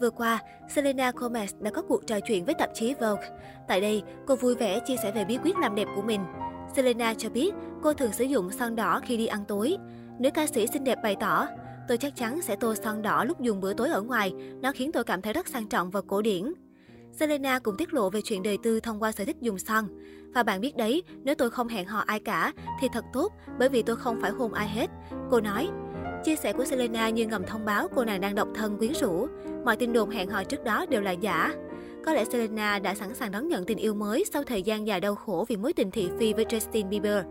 Vừa qua, Selena Gomez đã có cuộc trò chuyện với tạp chí Vogue. Tại đây, cô vui vẻ chia sẻ về bí quyết làm đẹp của mình. Selena cho biết cô thường sử dụng son đỏ khi đi ăn tối. Nữ ca sĩ xinh đẹp bày tỏ, tôi chắc chắn sẽ tô son đỏ lúc dùng bữa tối ở ngoài, nó khiến tôi cảm thấy rất sang trọng và cổ điển. Selena cũng tiết lộ về chuyện đời tư thông qua sở thích dùng son. Và bạn biết đấy, nếu tôi không hẹn hò ai cả thì thật tốt bởi vì tôi không phải hôn ai hết. Cô nói, Chia sẻ của Selena như ngầm thông báo cô nàng đang độc thân quyến rũ. Mọi tin đồn hẹn hò trước đó đều là giả. Có lẽ Selena đã sẵn sàng đón nhận tình yêu mới sau thời gian dài đau khổ vì mối tình thị phi với Justin Bieber.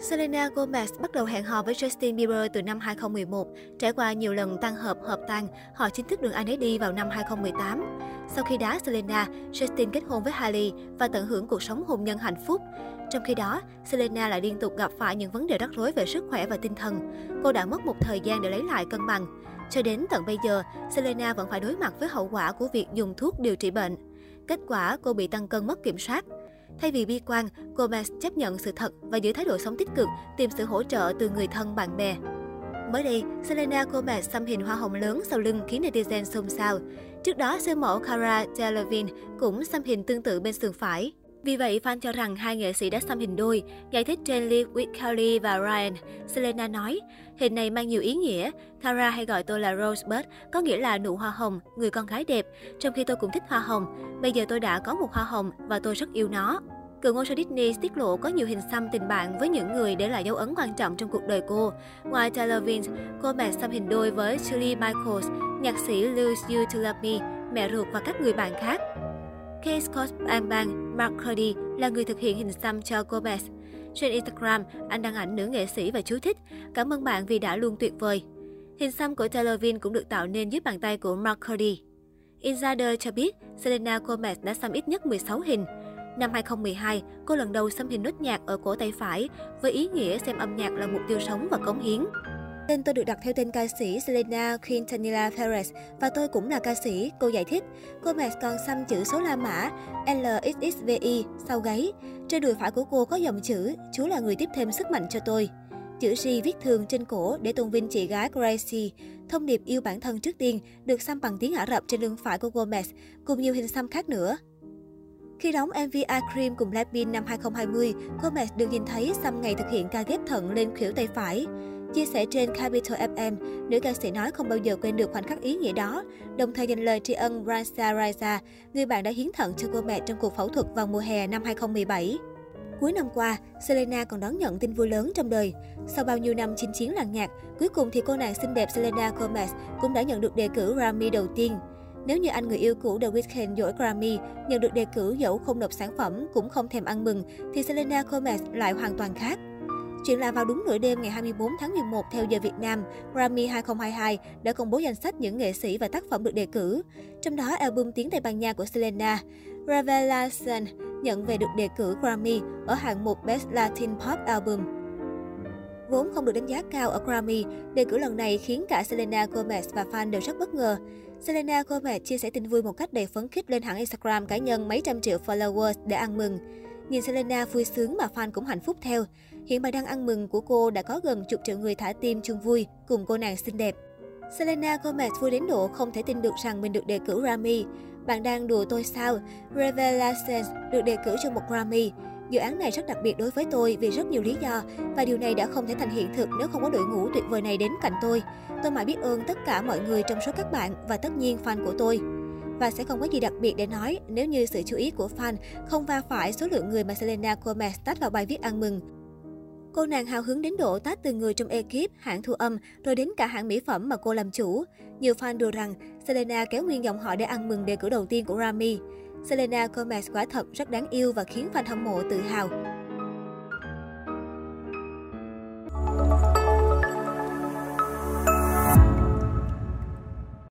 Selena Gomez bắt đầu hẹn hò với Justin Bieber từ năm 2011. Trải qua nhiều lần tăng hợp, hợp tan, họ chính thức đường anh ấy đi vào năm 2018. Sau khi đá Selena, Justin kết hôn với Hailey và tận hưởng cuộc sống hôn nhân hạnh phúc. Trong khi đó, Selena lại liên tục gặp phải những vấn đề rắc rối về sức khỏe và tinh thần. Cô đã mất một thời gian để lấy lại cân bằng. Cho đến tận bây giờ, Selena vẫn phải đối mặt với hậu quả của việc dùng thuốc điều trị bệnh. Kết quả, cô bị tăng cân mất kiểm soát. Thay vì bi quan, Gomez chấp nhận sự thật và giữ thái độ sống tích cực, tìm sự hỗ trợ từ người thân bạn bè. Mới đây, Selena Gomez xăm hình hoa hồng lớn sau lưng khiến netizen xôn xao. Trước đó, siêu mẫu Cara Delevingne cũng xăm hình tương tự bên sườn phải. Vì vậy, fan cho rằng hai nghệ sĩ đã xăm hình đôi. Giải thích trên Live with Kelly và Ryan, Selena nói, hình này mang nhiều ý nghĩa. Tara hay gọi tôi là Rosebud, có nghĩa là nụ hoa hồng, người con gái đẹp. Trong khi tôi cũng thích hoa hồng. Bây giờ tôi đã có một hoa hồng và tôi rất yêu nó. Cựu ngôi sao Disney tiết lộ có nhiều hình xăm tình bạn với những người để lại dấu ấn quan trọng trong cuộc đời cô. Ngoài Taylor Vince, cô mẹ xăm hình đôi với Julie Michaels, nhạc sĩ Lose You To Love Me, mẹ ruột và các người bạn khác. Kate Scott Bang Bang, Mark Cody là người thực hiện hình xăm cho Gomez. Trên Instagram, anh đăng ảnh nữ nghệ sĩ và chú thích. Cảm ơn bạn vì đã luôn tuyệt vời. Hình xăm của Taylor Vin cũng được tạo nên dưới bàn tay của Mark Cody. Insider cho biết, Selena Gomez đã xăm ít nhất 16 hình. Năm 2012, cô lần đầu xăm hình nốt nhạc ở cổ tay phải, với ý nghĩa xem âm nhạc là mục tiêu sống và cống hiến. Tên tôi được đặt theo tên ca sĩ Selena Quintanilla Perez và tôi cũng là ca sĩ, cô giải thích. Cô Gomez còn xăm chữ số La Mã LXXVI sau gáy. Trên đùi phải của cô có dòng chữ Chúa là người tiếp thêm sức mạnh cho tôi. Chữ G viết thường trên cổ để tôn vinh chị gái Gracie. Thông điệp yêu bản thân trước tiên được xăm bằng tiếng Ả Rập trên lưng phải của Gomez, cùng nhiều hình xăm khác nữa. Khi đóng MV I Cream cùng Blackpink năm 2020, Gomez được nhìn thấy xăm ngày thực hiện ca ghép thận lên khuỷu tay phải. Chia sẻ trên Capital FM, nữ ca sĩ nói không bao giờ quên được khoảnh khắc ý nghĩa đó, đồng thời dành lời tri ân Raisa Raisa, người bạn đã hiến thận cho cô mẹ trong cuộc phẫu thuật vào mùa hè năm 2017. Cuối năm qua, Selena còn đón nhận tin vui lớn trong đời. Sau bao nhiêu năm chinh chiến làng nhạc, cuối cùng thì cô nàng xinh đẹp Selena Gomez cũng đã nhận được đề cử Grammy đầu tiên. Nếu như anh người yêu cũ The Weeknd dỗi Grammy, nhận được đề cử dẫu không nộp sản phẩm, cũng không thèm ăn mừng, thì Selena Gomez lại hoàn toàn khác. Chuyện là vào đúng nửa đêm ngày 24 tháng 11 theo giờ Việt Nam, Grammy 2022 đã công bố danh sách những nghệ sĩ và tác phẩm được đề cử. Trong đó, album tiếng Tây Ban Nha của Selena, Revelation, nhận về được đề cử Grammy ở hạng mục Best Latin Pop Album. Vốn không được đánh giá cao ở Grammy, đề cử lần này khiến cả Selena Gomez và fan đều rất bất ngờ. Selena Gomez chia sẻ tin vui một cách đầy phấn khích lên hẳn Instagram cá nhân mấy trăm triệu followers để ăn mừng. Nhìn Selena vui sướng mà fan cũng hạnh phúc theo. Hiện bài đăng ăn mừng của cô đã có gần chục triệu người thả tim chung vui cùng cô nàng xinh đẹp. Selena Gomez vui đến độ không thể tin được rằng mình được đề cử Grammy. Bạn đang đùa tôi sao? Revelations được đề cử cho một Grammy. Dự án này rất đặc biệt đối với tôi vì rất nhiều lý do và điều này đã không thể thành hiện thực nếu không có đội ngũ tuyệt vời này đến cạnh tôi. Tôi mãi biết ơn tất cả mọi người trong số các bạn và tất nhiên fan của tôi. Và sẽ không có gì đặc biệt để nói nếu như sự chú ý của fan không va phải số lượng người mà Selena Gomez tách vào bài viết ăn mừng. Cô nàng hào hứng đến độ tách từ người trong ekip, hãng thu âm, rồi đến cả hãng mỹ phẩm mà cô làm chủ. Nhiều fan đùa rằng Selena kéo nguyên dòng họ để ăn mừng đề cử đầu tiên của Grammy. Selena Gomez quả thật rất đáng yêu và khiến fan hâm mộ tự hào.